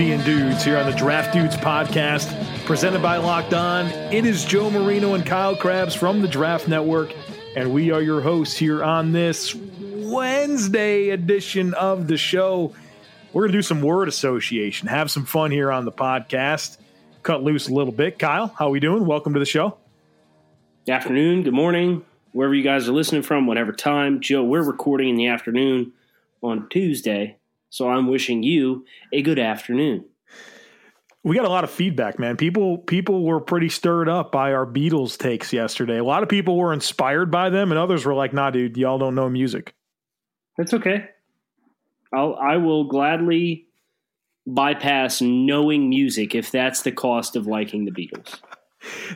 Being dudes here on the Draft Dudes podcast, presented by Locked On. It is Joe Marino and Kyle Crabbs from the Draft Network, and we are your hosts here on this Wednesday edition of the show. We're going to do some word association, have some fun here on the podcast, cut loose a little bit. Kyle, how are we doing? Welcome to the show. Good afternoon, good morning, wherever you guys are listening from, whatever time. Joe, we're recording in the afternoon on Tuesday, so I'm wishing you a good afternoon. We got a lot of feedback, man. People people were pretty stirred up by our Beatles takes yesterday. A lot of people were inspired by them, and others were like, "Nah, dude, y'all don't know music." That's okay. I'll I will gladly bypass knowing music if that's the cost of liking the Beatles.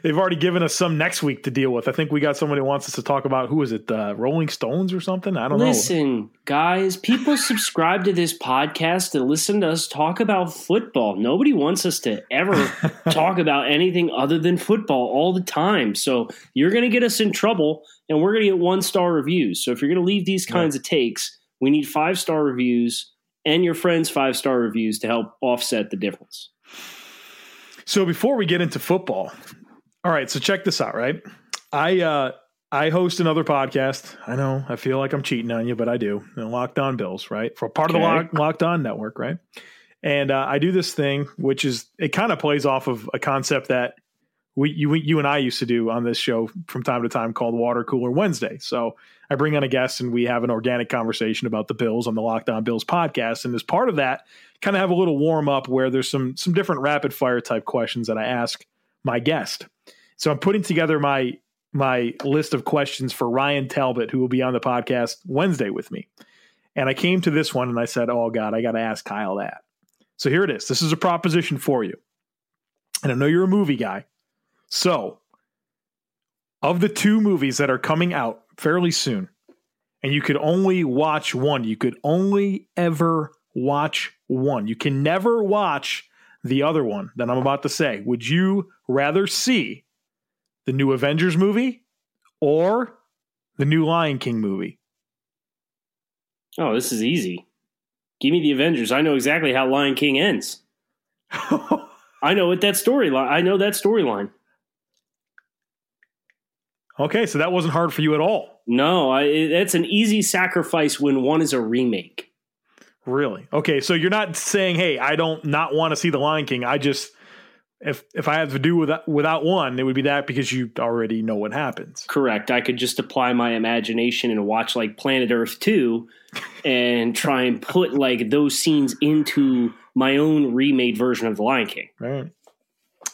They've already given us some next week to deal with. I think we got somebody who wants us to talk about who is it, uh, Rolling Stones or something? I don't know. Listen, guys, people subscribe to this podcast to listen to us talk about football. Nobody wants us to ever talk about anything other than football all the time. So you're going to get us in trouble, and we're going to get one star reviews. So if you're going to leave these kinds of takes, we need five star reviews and your friends' five star reviews to help offset the difference. So before we get into football, all right. So check this out. Right, I uh, I host another podcast. I know I feel like I'm cheating on you, but I do. Know, Locked On Bills, right? For part of the Lock, Locked On Network, right? And uh, I do this thing, which is it kind of plays off of a concept that we you you and I used to do on this show from time to time called Water Cooler Wednesday. So I bring on a guest and we have an organic conversation about the Bills on the Locked On Bills podcast. And as part of that, kind of have a little warm up where there's some some different rapid fire type questions that I ask my guest. So I'm putting together my my list of questions for Ryan Talbot, who will be on the podcast Wednesday with me. And I came to this one and I said, "Oh God, I got to ask Kyle that." So here it is. This is a proposition for you, and I know you're a movie guy. So, of the two movies that are coming out fairly soon, and you could only watch one, you could only ever watch one. You can never watch the other one that I'm about to say. Would you rather see the new Avengers movie or the new Lion King movie? Oh, this is easy. Give me the Avengers. I know exactly how Lion King ends. I know what that storyline. I know that storyline. Okay, so that wasn't hard for you at all. No, I, it- that's an easy sacrifice when one is a remake. Really? Okay, so you're not saying, "Hey, I don't not want to see the Lion King." I just if if I had to do without without one, it would be that because you already know what happens. Correct. I could just apply my imagination and watch like Planet Earth 2 and try and put like those scenes into my own remade version of The Lion King. Right.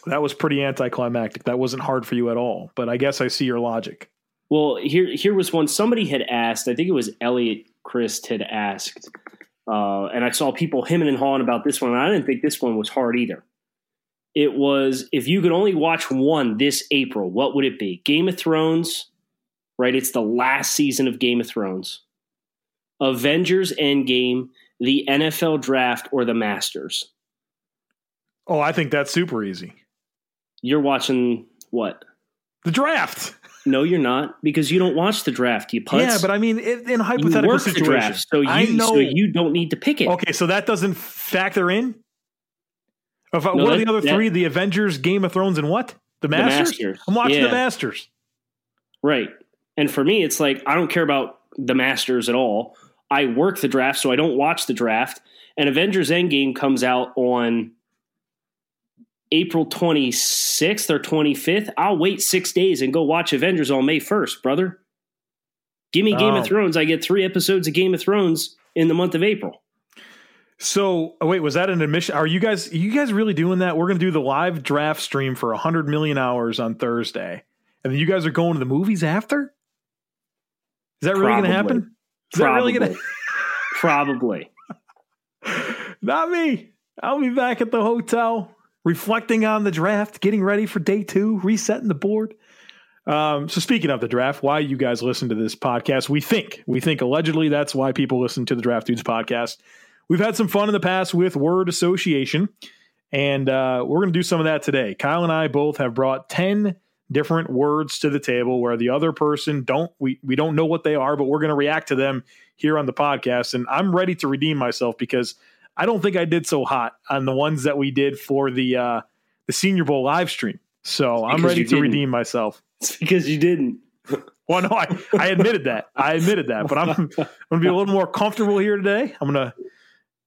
That was pretty anticlimactic. That wasn't hard for you at all, but I guess I see your logic. Well, here here was one somebody had asked. I think it was Elliot Christ had asked, uh, and I saw people hemming and hawing about this one. And I didn't think this one was hard either. It was if you could only watch one this April, what would it be? Game of Thrones, right? It's the last season of Game of Thrones. Avengers Endgame, the NFL Draft, or the Masters. Oh, I think that's super easy. You're watching what? The draft. No, you're not because you don't watch the draft. You putz. Yeah, but I mean, in, in hypothetical the situations, draft, so you I know. so you don't need to pick it. okay, so that doesn't factor in. If I, No, what are the other that- three? The Avengers, Game of Thrones, and what? The Masters. Masters, I'm watching yeah. the Masters. Right. And for me, it's like I don't care about the Masters at all. I work the draft, so I don't watch the draft. And Avengers Endgame comes out on April 26th or 25th. I'll wait six days and go watch Avengers on May 1st, brother. Give me Game Oh. of Thrones. I get three episodes of Game of Thrones in the month of April. So, oh, wait, was that an admission? Are you guys, are you guys really doing that? We're going to do the live draft stream for 100 million hours on Thursday. and then you guys are going to the movies after. Is that really going to happen? Is that really going to Probably. Not me. I'll be back at the hotel, reflecting on the draft, getting ready for day two, resetting the board. Um, so speaking of the draft, why you guys listen to this podcast? We think we think allegedly that's why people listen to the Draft Dudes podcast. We've had some fun in the past with word association, and uh, we're going to do some of that today. Kyle and I both have brought ten different words to the table where the other person don't we we don't know what they are, but we're going to react to them here on the podcast. And I'm ready to redeem myself because I don't think I did so hot on the ones that we did for the uh, the Senior Bowl live stream. So I'm ready to redeem myself. It's because you didn't. Well, no, I, I admitted that. I admitted that, but I'm, I'm going to be a little more comfortable here today. I'm going to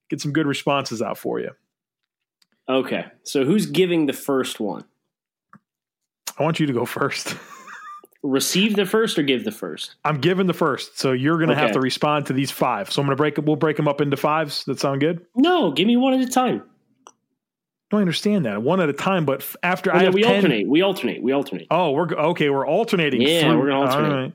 get some good responses out for you. Okay. So who's giving the first one? I want you to go first. Receive the first or give the first? I'm giving the first, so you're going to have to respond to these five. So I'm going to break. We'll break them up into fives. That sound good? No, give me one at a time. Don't understand that one at a time, but after Oh, I have we 10 alternate. We alternate. We alternate. Oh, we're okay. We're alternating. Yeah, through- we're gonna alternate.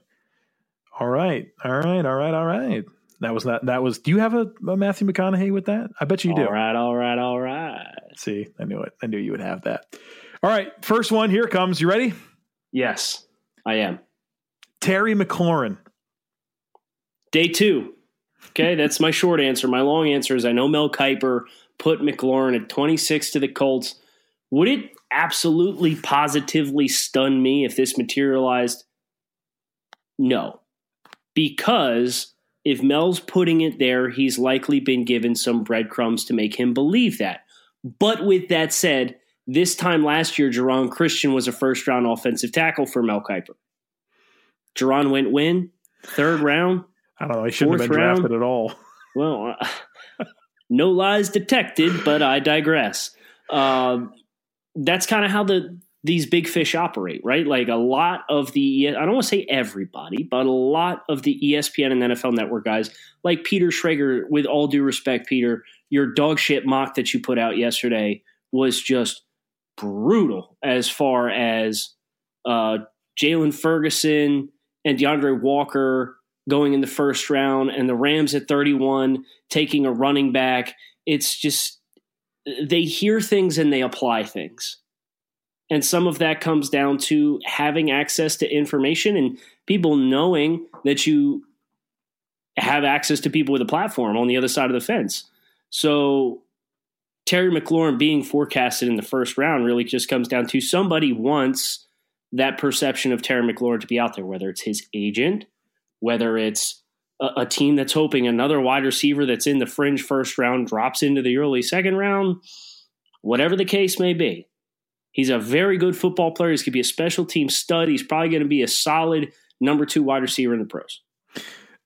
All right. all right, all right, all right, all right. That was that. That was. Do you have a, a Matthew McConaughey with that? I bet you do. All right, all right, all right. See, I knew it. I knew you would have that. All right, first one here comes. You ready? Yes, I am. Terry McLaurin. Day two. Okay, that's my short answer. My long answer is I know Mel Kiper put McLaurin at 26 to the Colts. Would it absolutely positively stun me if this materialized? No. Because if Mel's putting it there, he's likely been given some breadcrumbs to make him believe that. But with that said, this time last year, Geron Christian was a first round offensive tackle for Mel Kiper. Geron went win, third round. I don't know. He shouldn't have been round? drafted at all. Well, uh, no lies detected, but I digress. Um, that's kind of how the these big fish operate, right? Like a lot of the I don't want to say everybody, but a lot of the ESPN and NFL Network guys, like Peter Schrager. With all due respect, Peter, your dog shit mock that you put out yesterday was just brutal as far as uh, Jaylon Ferguson and D'Andre Walker going in the first round and the Rams at 31 taking a running back. It's just they hear things and they apply things. And some of that comes down to having access to information and people knowing that you have access to people with a platform on the other side of the fence. So Terry McLaurin being forecasted in the first round really just comes down to somebody wants that perception of Terry McLaurin to be out there, whether it's his agent, whether it's a, a team that's hoping another wide receiver that's in the fringe first round drops into the early second round, whatever the case may be. He's a very good football player. He's going to be a special team stud. He's probably going to be a solid number two wide receiver in the pros.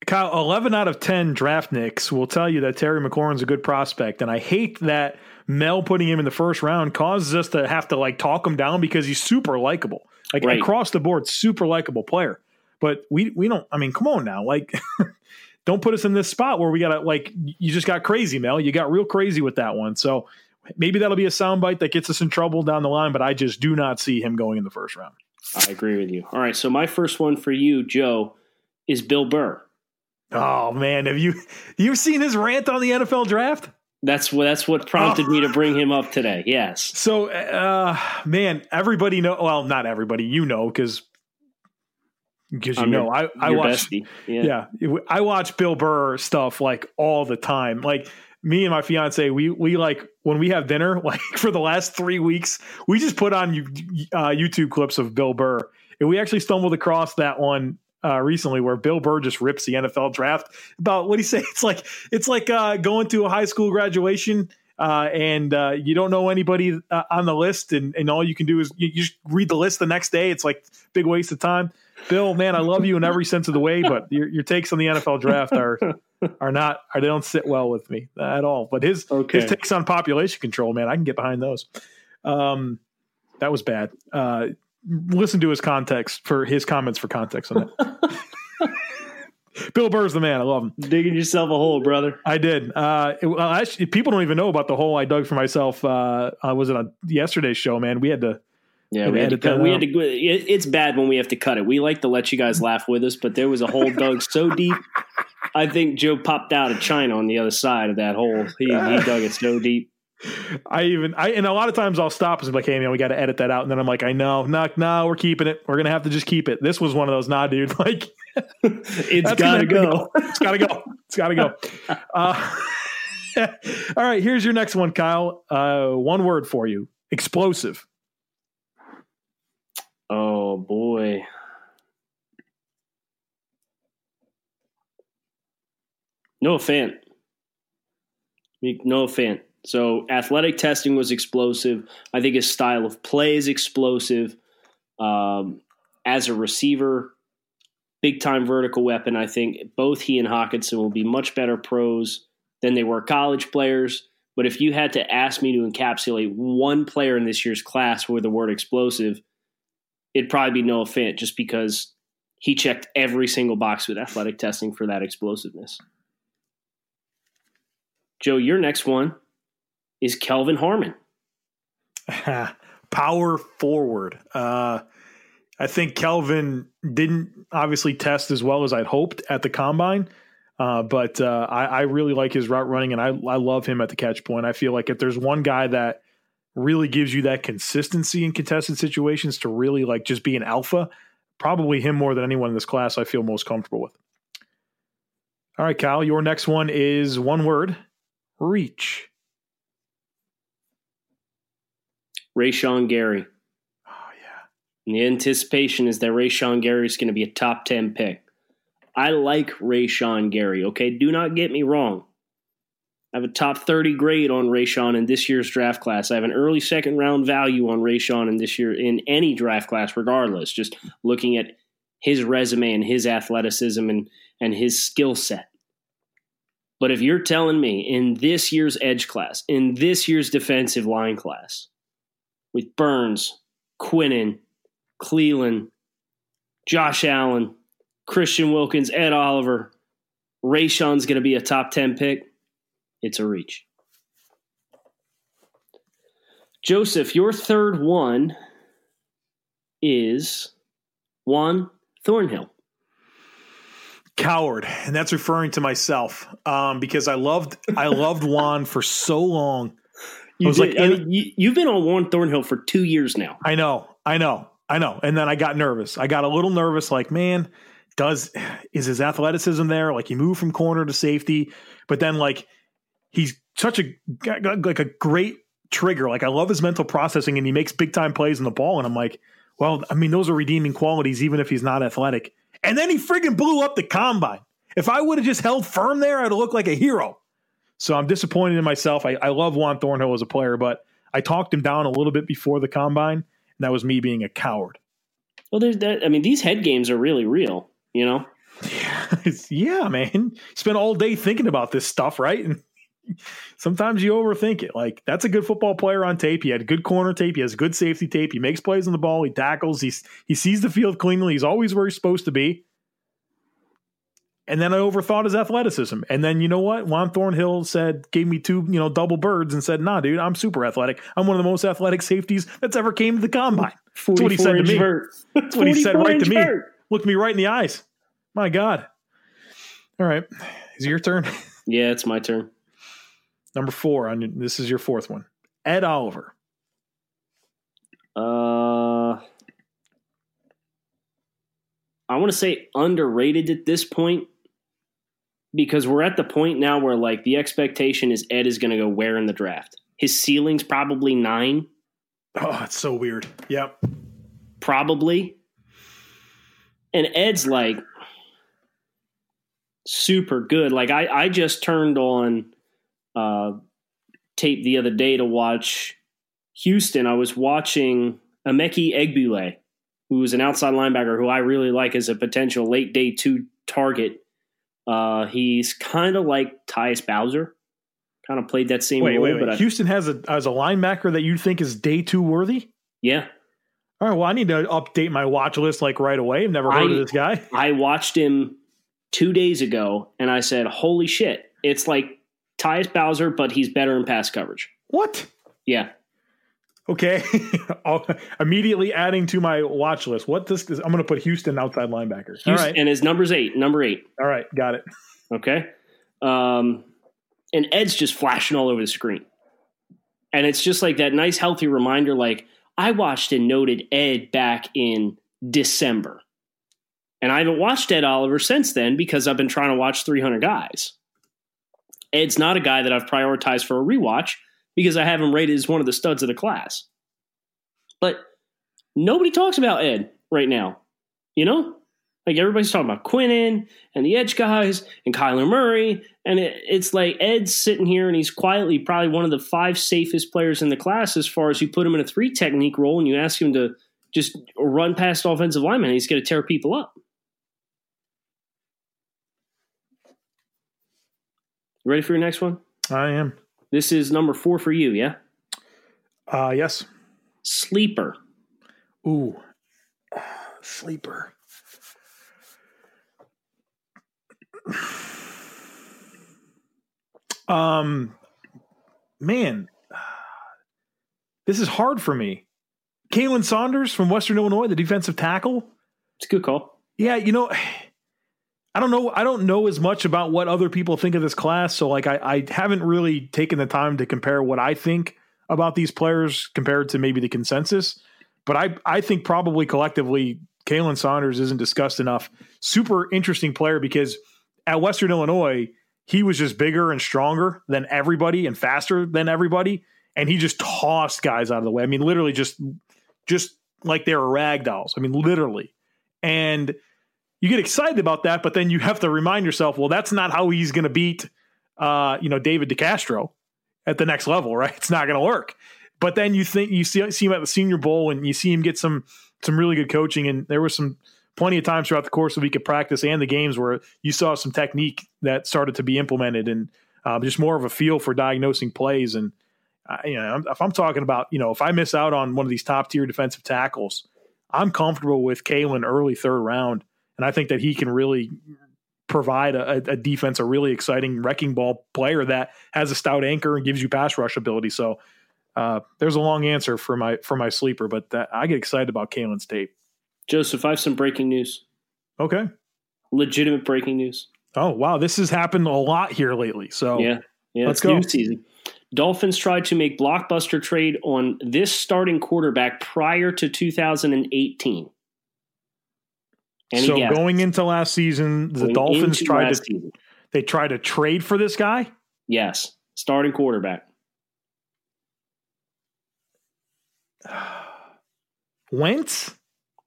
Kyle, 11 out of 10 draft nicks will tell you that Terry McLaurin's a good prospect. And I hate that Mel putting him in the first round causes us to have to like talk him down because he's super likable. Like Right. across the board, super likable player. But we we don't I mean, come on now. Like don't put us in this spot where we gotta like you just got crazy, Mel. You got real crazy with that one. So maybe that'll be a soundbite that gets us in trouble down the line, but I just do not see him going in the first round. I agree with you. All right, so my first one for you, Joe, is Bill Burr. Oh man, have you you've seen his rant on the NFL draft? That's what that's what prompted me to bring him up today. Yes. So, uh, man, everybody know. Well, not everybody. You know, because because you I'm know, your- I I watch. Yeah. Yeah, I watch Bill Burr stuff like all the time. Like me and my fiance, we we like when we have dinner. Like for the last three weeks, we just put on you- uh, YouTube clips of Bill Burr, and we actually stumbled across that one. Uh, recently, where Bill Burr just rips the NFL draft about what do you say? It's like it's like uh, going to a high school graduation uh, and uh, you don't know anybody uh, on the list, and, and all you can do is you, you just read the list the next day. It's like big waste of time. Bill, man, I love you in every sense of the way, but your, your takes on the NFL draft are are not are they don't sit well with me at all. But his Okay. his takes on population control, man, I can get behind those. Um, that was bad. Uh, listen to his context for his comments for context on that. Bill Burr's the man. I love him. Digging yourself a hole, brother. I did. Uh, it- well, actually, people don't even know about the hole I dug for myself. Uh, I was it on yesterday's show, man. We had to Yeah, we had to cut. We out. had to. It, it's bad when we have to cut it. We like to let you guys laugh with us, but there was a hole dug so deep. I think Joe popped out of China on the other side of that hole. He, he dug it so deep. I even I and a lot of times I'll stop and be like, hey man, we got to edit that out, and then I'm like, I know, no, no, we're keeping it. We're gonna have to just keep it. This was one of those, nah, dude, like It's That's got to gonna go. it's gotta go, it's gotta go. Uh, all right, here's your next one, Kyle. Uh, one word for you: explosive. Oh boy. Noah Fant. Noah Fant. So athletic testing was explosive. I think his style of play is explosive. Um, as a receiver, big time vertical weapon. I think both he and Hockenson will be much better pros than they were college players. But if you had to ask me to encapsulate one player in this year's class with the word explosive, it'd probably be Noah Fant just because he checked every single box with athletic testing for that explosiveness. Joe, your next one is Kelvin Harmon. Power forward. Uh, I think Kelvin didn't obviously test as well as I'd hoped at the combine, uh, but uh, I, I really like his route running, and I, I love him at the catch point. I feel like if there's one guy that really gives you that consistency in contested situations to really like just be an alpha, probably him more than anyone in this class. I feel most comfortable with. All right, Kyle, your next one is one word: reach. Rashan Gary. Oh yeah. And the anticipation is that Rashan Gary is going to be a top 10 pick. I like Rashan Gary, okay? Do not get me wrong. I have a top 30 grade on Rashan in this year's draft class. I have an early second round value on Rashan in this year in any draft class, regardless, just looking at his resume and his athleticism and, and his skill set. But if you're telling me in this year's edge class, in this year's defensive line class, with Burns, Quinnen, Clelin, Josh Allen, Christian Wilkins, Ed Oliver, Rashan's going to be a top 10 pick. It's a reach. Joseph, your third one is Juan Thornhill. coward and that's referring to myself um, because i loved i loved juan for so long You was did, like- I mean, you, you've been on Juan Thornhill for two years now. i know i know i know. And then i got nervous. I got a little nervous like man does is his athleticism there? Like he moved from corner to safety but then like he's such a like a great trigger. Like i love his mental processing and he makes big time plays in the ball. And i'm like well i mean those are redeeming qualities even if he's not athletic. And then he friggin' blew up the combine. If i would have just held firm there i'd have looked like a hero so i'm disappointed in myself i, I love juan thornhill as a player but i talked him down a little bit before the combine and that was me being a coward Well, there's that. I mean, these head games are really real. You know, yeah, man. Spend all day thinking about this stuff, right? And sometimes you overthink it. Like that's a good football player on tape. He had good corner tape. He has good safety tape. He makes plays on the ball. He tackles. He's he sees the field cleanly. He's always where he's supposed to be. And then I overthought his athleticism. And then you know what? Juan Thornhill said, gave me two, you know, double birds and said, nah, dude, I'm super athletic. I'm one of the most athletic safeties that's ever came to the combine. That's what he said to 44 me. inch vert. That's what he said right to me. vert. Looked me right in the eyes. My God. All right. Is it your turn? Yeah, it's my turn. Number four. On this is your fourth one. Ed Oliver. Uh, I want to say underrated at this point because we're at the point now where like the expectation is Ed is going to go where in the draft. His ceiling's probably nine, Oh, it's so weird. Yep. probably, and Ed's like super good. Like I, I just turned on uh, tape the other day to watch Houston. I was watching Emeke Egbule, who's an outside linebacker who I really like as a potential late day two target. Uh, he's kind of like Tyus Bowser, kind of played that same Wait, role. wait, But wait. I, Houston has a as a linebacker that you think is day two worthy? yeah, All right. Well, I need to update my watch list like right away. I've never heard I- of this guy. I watched him two days ago, and I said, "Holy shit! It's like Tyus Bowser, but he's better in pass coverage." What? Yeah, Okay, immediately adding to my watch list. What this is, I'm going to put Houston outside linebacker. Houston, All right, And his number's eight. Number eight. all right, got it. Okay. Um, and Ed's just flashing all over the screen. And it's just like that nice, healthy reminder like, I watched and noted Ed back in December. And I haven't watched Ed Oliver since then because I've been trying to watch 300 guys. Ed's not a guy that I've prioritized for a rewatch because I have him rated as one of the studs of the class. But nobody talks about Ed right now. You know? Like everybody's talking about Quinnen and the edge guys and Kyler Murray. And it, it's like Ed's sitting here and he's quietly probably one of the five safest players in the class as far as you put him in a three technique role and you ask him to just run past offensive linemen he's going to tear people up. Ready for your next one? I am. This is number four for you, yeah? Uh, yes. Sleeper. Ooh, sleeper. Um, man, this is hard for me. Khalen Saunders from Western Illinois, the defensive tackle. It's a good call. Yeah, you know, I don't know. I don't know as much about what other people think of this class, so like I, I haven't really taken the time to compare what I think about these players compared to maybe the consensus. But I, I think probably collectively, Khalen Saunders isn't discussed enough. Super interesting player because at Western Illinois, he was just bigger and stronger than everybody and faster than everybody, and he just tossed guys out of the way. I mean, literally just, just like they were rag dolls. I mean, literally, and you get excited about that, but then you have to remind yourself, well, that's not how he's going to beat, uh, you know, David DeCastro at the next level, right? It's not going to work. But then you think you see see him at the Senior Bowl and you see him get some some really good coaching, and there was some plenty of times throughout the course of week of practice and the games where you saw some technique that started to be implemented and uh, just more of a feel for diagnosing plays. And uh, you know, if I'm talking about, you know, if I miss out on one of these top tier defensive tackles, I'm comfortable with Khalen early third round, and I think that he can really provide a, a defense, a really exciting wrecking ball player that has a stout anchor and gives you pass rush ability. So uh, there's a long answer for my for my sleeper, but that, I get excited about Khalen's tape. Joseph, I have some breaking news. Okay. Legitimate breaking news. Oh wow, this has happened a lot here lately. So Yeah. Yeah, Let's go. new season. Dolphins tried to make blockbuster trade on this starting quarterback prior to 2018. Any so going into last season, the Going Dolphins tried to season. they tried to trade for this guy. Yes, starting quarterback. Wentz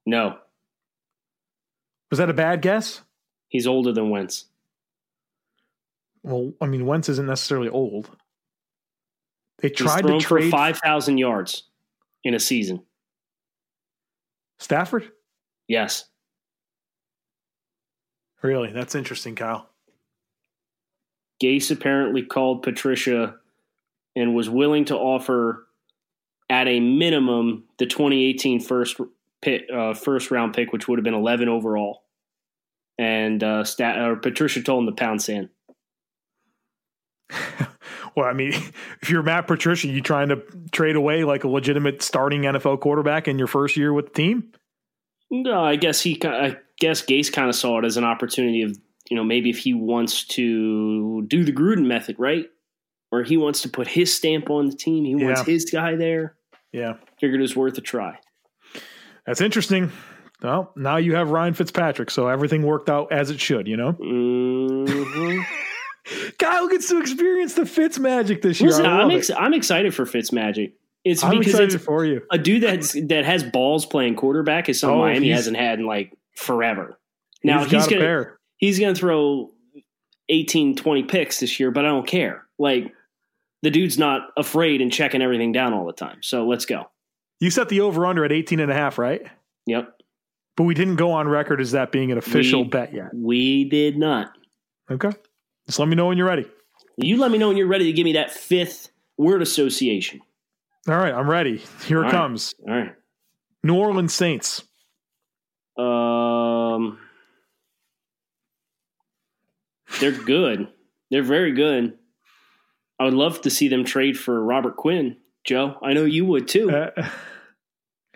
No, was that a bad guess? he's older than Wentz. Well, I mean, Wentz isn't necessarily old. They tried to trade 5,000 yards in a season. Stafford. Yes. Really, that's interesting, Kyle. Gase apparently called Patricia and was willing to offer at a minimum the 2018 first pick, uh, first round pick, which would have been 11 overall. And uh, Stat, or Patricia told him to pound sand. Well, I mean, if you're Matt Patricia, you trying to trade away like a legitimate starting NFL quarterback in your first year with the team? No, I guess he. I guess Gase kind of saw it as an opportunity of you know maybe if he wants to do the Gruden method, right? Or he wants to put his stamp on the team. He wants his guy there. Yeah, Figured it was worth a try. that's interesting. Well, now you have Ryan Fitzpatrick, so everything worked out as it should. You know, hmm Kyle gets to experience the Fitz magic this year. Listen, I I'm, ex- I'm excited for Fitz magic. It's I'm because excited it's for you. a dude that's that has balls playing quarterback is something Oh, Miami hasn't had in like forever. Now he's, gonna pair. he's gonna throw 18, 20 picks this year, but I don't care. Like the dude's not afraid and checking everything down all the time. So let's go. You set the over under at 18 and a half, right? Yep. But we didn't go on record as that being an official We- bet yet. We did not. Okay. Just let me know when you're ready. You let me know when you're ready to give me that fifth word association. All right, I'm ready. Here it All right. comes. All right. New Orleans Saints. Um, they're good. They're very good. I would love to see them trade for Robert Quinn Joe. I know you would too. Uh,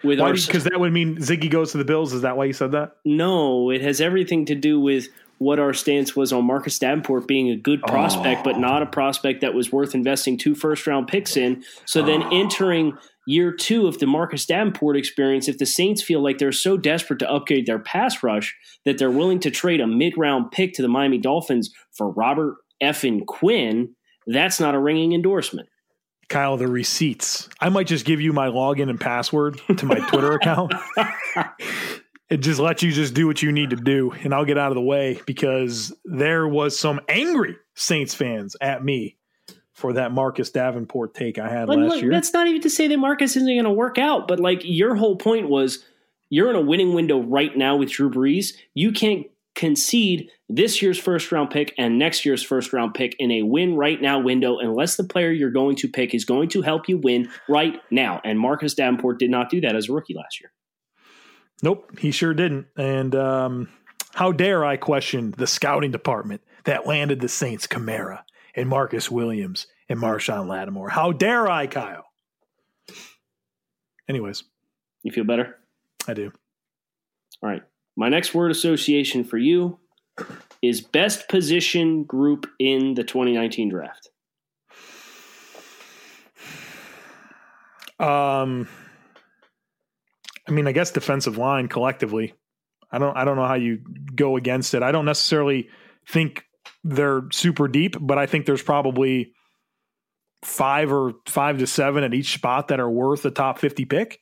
with because that would mean Ziggy goes to the Bills. Is that why you said that? no, it has everything to do with what our stance was on Marcus Davenport being a good prospect, but oh. not a prospect that was worth investing two first round picks in. So then oh. entering year two of the Marcus Davenport experience, if the Saints feel like they're so desperate to upgrade their pass rush that they're willing to trade a mid round pick to the Miami Dolphins for Robert Effin Quinn, that's not a ringing endorsement. Kyle, the receipts. I might just give you my login and password to my Twitter account. It just lets you just do what you need to do, and I'll get out of the way because there was some angry Saints fans at me for that Marcus Davenport take I had last look, year. that's not even to say that Marcus isn't going to work out, but like your whole point was you're in a winning window right now with Drew Brees. You can't concede this year's first round pick and next year's first round pick in a win right now window unless the player you're going to pick is going to help you win right now. And Marcus Davenport did not do that as a rookie last year. Nope, he sure didn't. And um, how dare I question the scouting department that landed the Saints Kamara and Marcus Williams and Marshon Lattimore? How dare I, Kyle? Anyways, You feel better? I do. All right. My next word association for you is best position group in the 2019 draft. Um, I mean, I guess defensive line collectively. I don't. I don't know how you go against it. I don't necessarily think they're super deep, but I think there's probably five or five to seven at each spot that are worth a top fifty pick,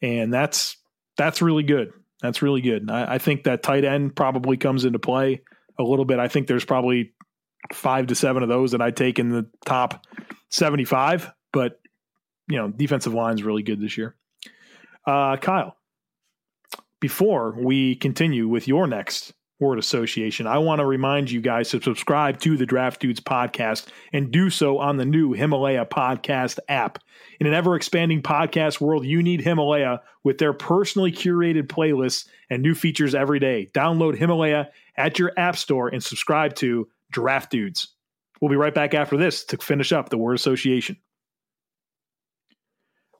and that's that's really good. That's really good. I, I think that tight end probably comes into play a little bit. I think there's probably five to seven of those that I take in the top seventy-five, but you know, defensive line's really good this year. Uh, Kyle, before we continue with your next word association, I want to remind you guys to subscribe to the Draft Dudes podcast and do so on the new Himalaya podcast app. In an ever expanding podcast world, you need Himalaya with their personally curated playlists and new features every day. Download Himalaya at your app store and subscribe to Draft Dudes. We'll be right back after this to finish up the word association.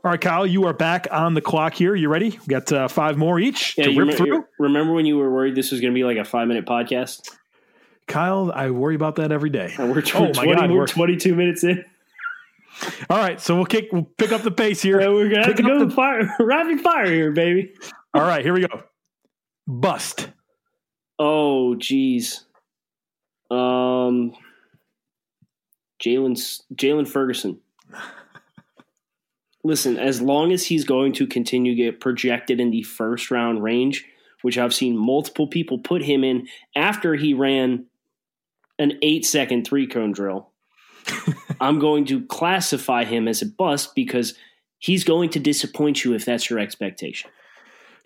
All right, Kyle, you are back on the clock here. You ready? We got uh, five more each to rip remem- through. remember when you were worried this was going to be like a five minute podcast? Kyle, I worry about that every day. And we're, tw- Oh my God, we're we're- 22 minutes in. All right, so we'll kick, we'll pick up the pace here. Yeah, we're going to have to Pick up go the- fire, rapid fire here, baby. All right, here we go. Bust. Oh, geez. Um, Jaylon Jaylon Ferguson. Listen, as long as he's going to continue to get projected in the first round range, which I've seen multiple people put him in after he ran an eight second three cone drill, I'm going to classify him as a bust because he's going to disappoint you if that's your expectation.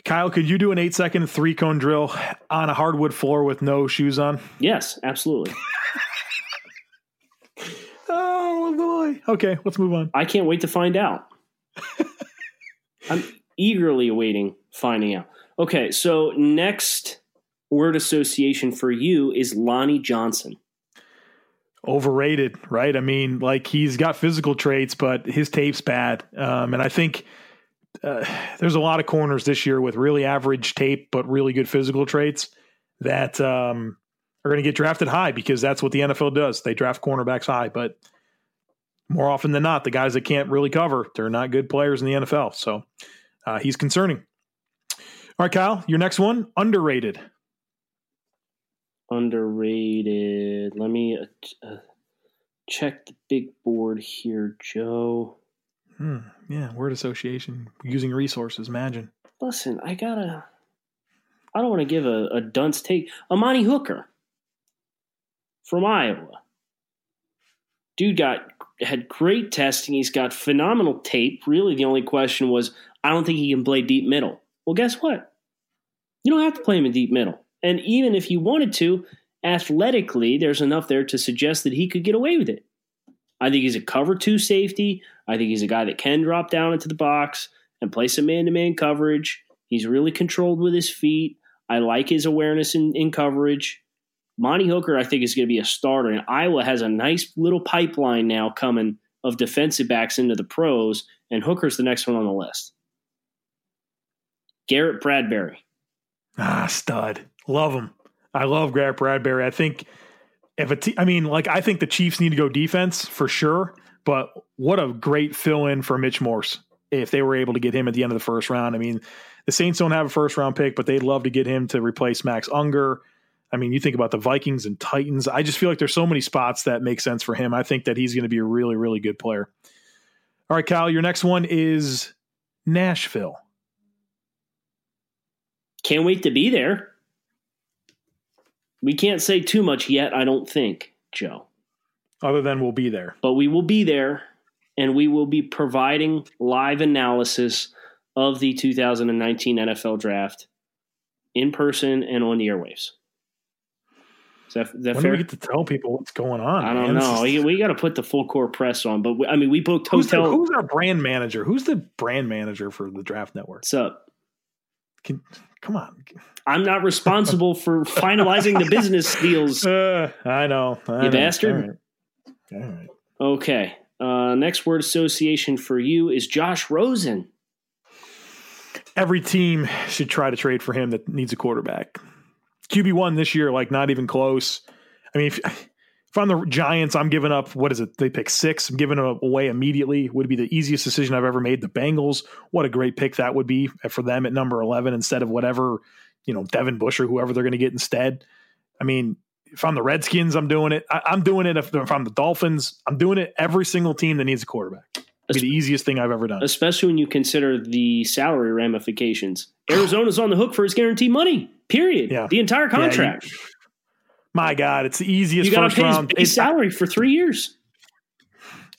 Kyle, could you do an eight second three cone drill on a hardwood floor with no shoes on? Yes, absolutely. Oh boy. Okay, let's move on. I can't wait to find out. I'm eagerly awaiting finding out. Okay, so next word association for you is Lonnie Johnson. Overrated, right? I mean, like he's got physical traits, but his tape's bad. Um, and I think uh, there's a lot of corners this year with really average tape, but really good physical traits that um, are going to get drafted high because that's what the NFL does. They draft cornerbacks high, but more often than not, the guys that can't really cover, they're not good players in the NFL. So uh, he's concerning. All right, Kyle, your next one, underrated. Underrated. Let me uh, uh, check the big board here, Joe. Hmm, yeah, word association, using resources, imagine. Listen, I gotta. I don't want to give a, a dunce take. Amani Hooker from Iowa. Dude got had great testing. He's got phenomenal tape. Really, the only question was, I don't think he can play deep middle. Well, guess what? You don't have to play him in deep middle. And even if you wanted to, athletically, there's enough there to suggest that he could get away with it. I think he's a cover two safety. I think he's a guy that can drop down into the box and play some man to man coverage. He's really controlled with his feet. I like his awareness in, in coverage. Monty Hooker, I think, is going to be a starter. And Iowa has a nice little pipeline now coming of defensive backs into the pros. and Hooker's the next one on the list. Garrett Bradbury. Ah, stud. Love him. I love Garrett Bradbury. I think if a I mean, like I think the Chiefs need to go defense for sure. But what a great fill in for Mitch Morse if they were able to get him at the end of the first round. I mean, the Saints don't have a first round pick, but they'd love to get him to replace Max Unger. I mean, you think about the Vikings and Titans. I just feel like there's so many spots that make sense for him. I think that he's going to be a really, really good player. All right, Kyle, your next one is Nashville. Can't wait to be there. We can't say too much yet, I don't think, Joe. Other than we'll be there. But we will be there and we will be providing live analysis of the 2019 NFL draft in person and on the airwaves. Is that, is that when fair? do we get to tell people what's going on? I don't man? Know. is- We, got to put the full court press on, but we, I mean, we booked Who's, the- hotel. who's our brand manager? Who's the brand manager for the Draft Network? What's up? Can, come on. I'm not responsible for finalizing the business deals. Uh, I know. I You know. bastard. All right. All right. Okay. Uh, next word association for you is Josh Rosen. Every team should try to trade for him that needs a quarterback. QB one this year, like not even close. I mean, if, if I'm the Giants, I'm giving up. What is it? They pick six. I'm giving them away immediately. Would be the easiest decision I've ever made. The Bengals. What a great pick that would be for them at number eleven instead of whatever you know Devin Bush or whoever they're going to get instead. I mean, if I'm the Redskins, I'm doing it. I, I'm doing it. If, if I'm the Dolphins, I'm doing it. Every single team that needs a quarterback. It'd be the easiest thing I've ever done. especially when you consider the salary ramifications. Arizona's on the hook for his guaranteed money. Period. Yeah. The entire Yeah, you- contract. My God, it's the easiest you got to first pay his round, It- salary for three years.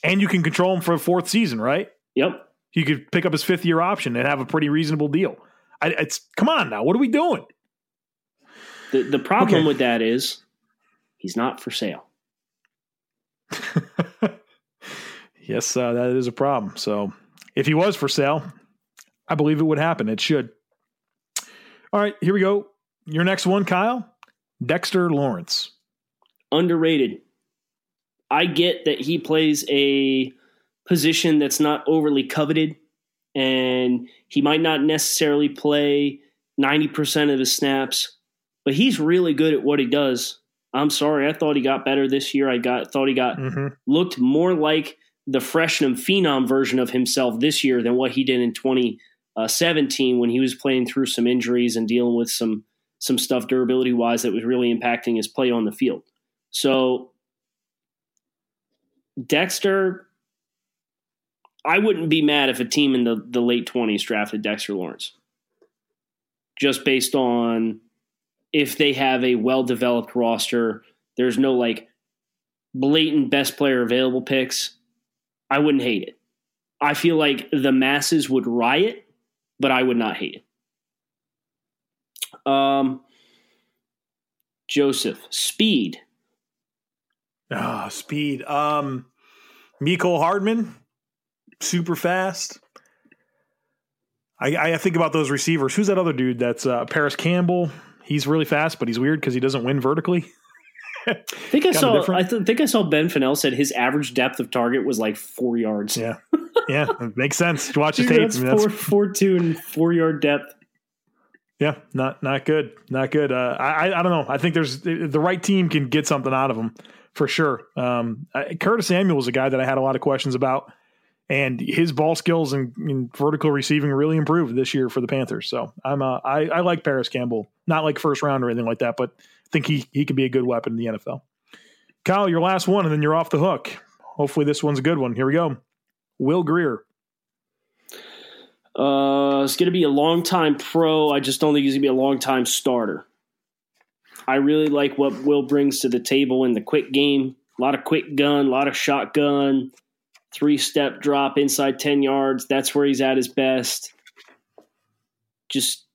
and you can control him for a fourth season, right? Yep. You could pick up his fifth year option and have a pretty reasonable deal. I, it's come on now, what are we doing? The the problem Okay. with that is he's not for sale. yes, uh, that is a problem. So if he was for sale, I believe it would happen. It should. All right, here we go. Your next one, Kyle. Dexter Lawrence. Underrated. I get that he plays a position that's not overly coveted, and he might not necessarily play 90% of his snaps, but he's really good at what he does. I'm sorry, I thought he got better this year. I got thought he got Mm-hmm. looked more like the freshman phenom version of himself this year than what he did in 2017 when he was playing through some injuries and dealing with some some stuff durability wise that was really impacting his play on the field. So Dexter, I wouldn't be mad if a team in the, the late 20s drafted Dexter Lawrence. Just based on if they have a well developed roster, there's no like blatant best player available picks, I wouldn't hate it. I feel like the masses would riot, but I would not hate it. Um, Joseph, speed. Ah, speed. Um, Mecole Hardman, super fast. I, I think about those receivers. Who's that other dude? That's uh, Parris Campbell. He's really fast, but he's weird because he doesn't win vertically. I think I saw. different. I th- think I saw Ben Fennell said his average depth of target was like four yards. Yeah, yeah, makes sense. Watch Dude, tape. that's I mean, that's- four, four two and four yard depth. Yeah, not not good, not good. Uh, I I- don't know. I think there's the right team can get something out of him for sure. Um, Curtis Samuel was a guy that I had a lot of questions about, and his ball skills and, and vertical receiving really improved this year for the Panthers. So I'm uh, I I like Parris Campbell, not like first round or anything like that, but I think he he could be a good weapon in the NFL. Kyle, your last one, and then you're off the hook. Hopefully, this one's a good one. Here we go. Will Grier. Uh, it's going to be a long time pro. I just don't think he's going to be a long time starter. I really like what Will brings to the table in the quick game. A lot of quick gun, a lot of shotgun, three step drop inside 10 yards. That's where he's at his best. Just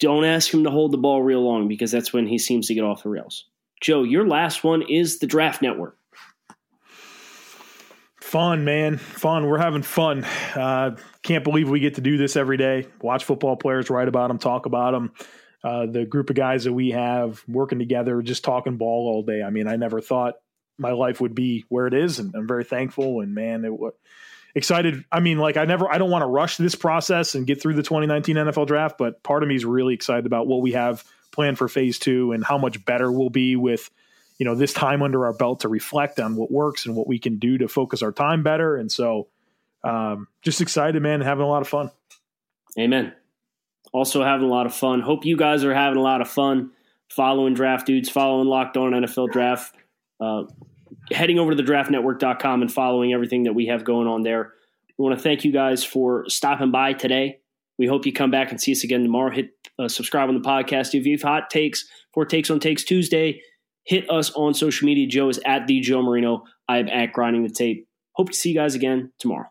don't ask him to hold the ball real long because that's when he seems to get off the rails. Joe, your last one is the Draft Network. Fun, man. Fun. We're having fun. Uh, can't believe we get to do this every day. Watch football players write about them, talk about them. Uh, the group of guys that we have working together, just talking ball all day. I mean, I never thought my life would be where it is, and I'm very thankful. And man, it wa- excited. I mean, like I never, I don't want to rush this process and get through the 2019 NFL draft, but part of me is really excited about what we have planned for phase two and how much better we'll be with, you know, this time under our belt to reflect on what works and what we can do to focus our time better. And so, um, just excited, man, having a lot of fun. Amen. Also having a lot of fun. Hope you guys are having a lot of fun following Draft Dudes, following Locked On NFL Draft. Uh, heading over to the draftnetwork.com and following everything that we have going on there. We want to thank you guys for stopping by today. We hope you come back and see us again tomorrow. Hit uh, subscribe on the podcast. If you have hot takes for Takes on Takes Tuesday, hit us on social media. Joe is at the Joe Marino. I am at Grinding the Tape. Hope to see you guys again tomorrow.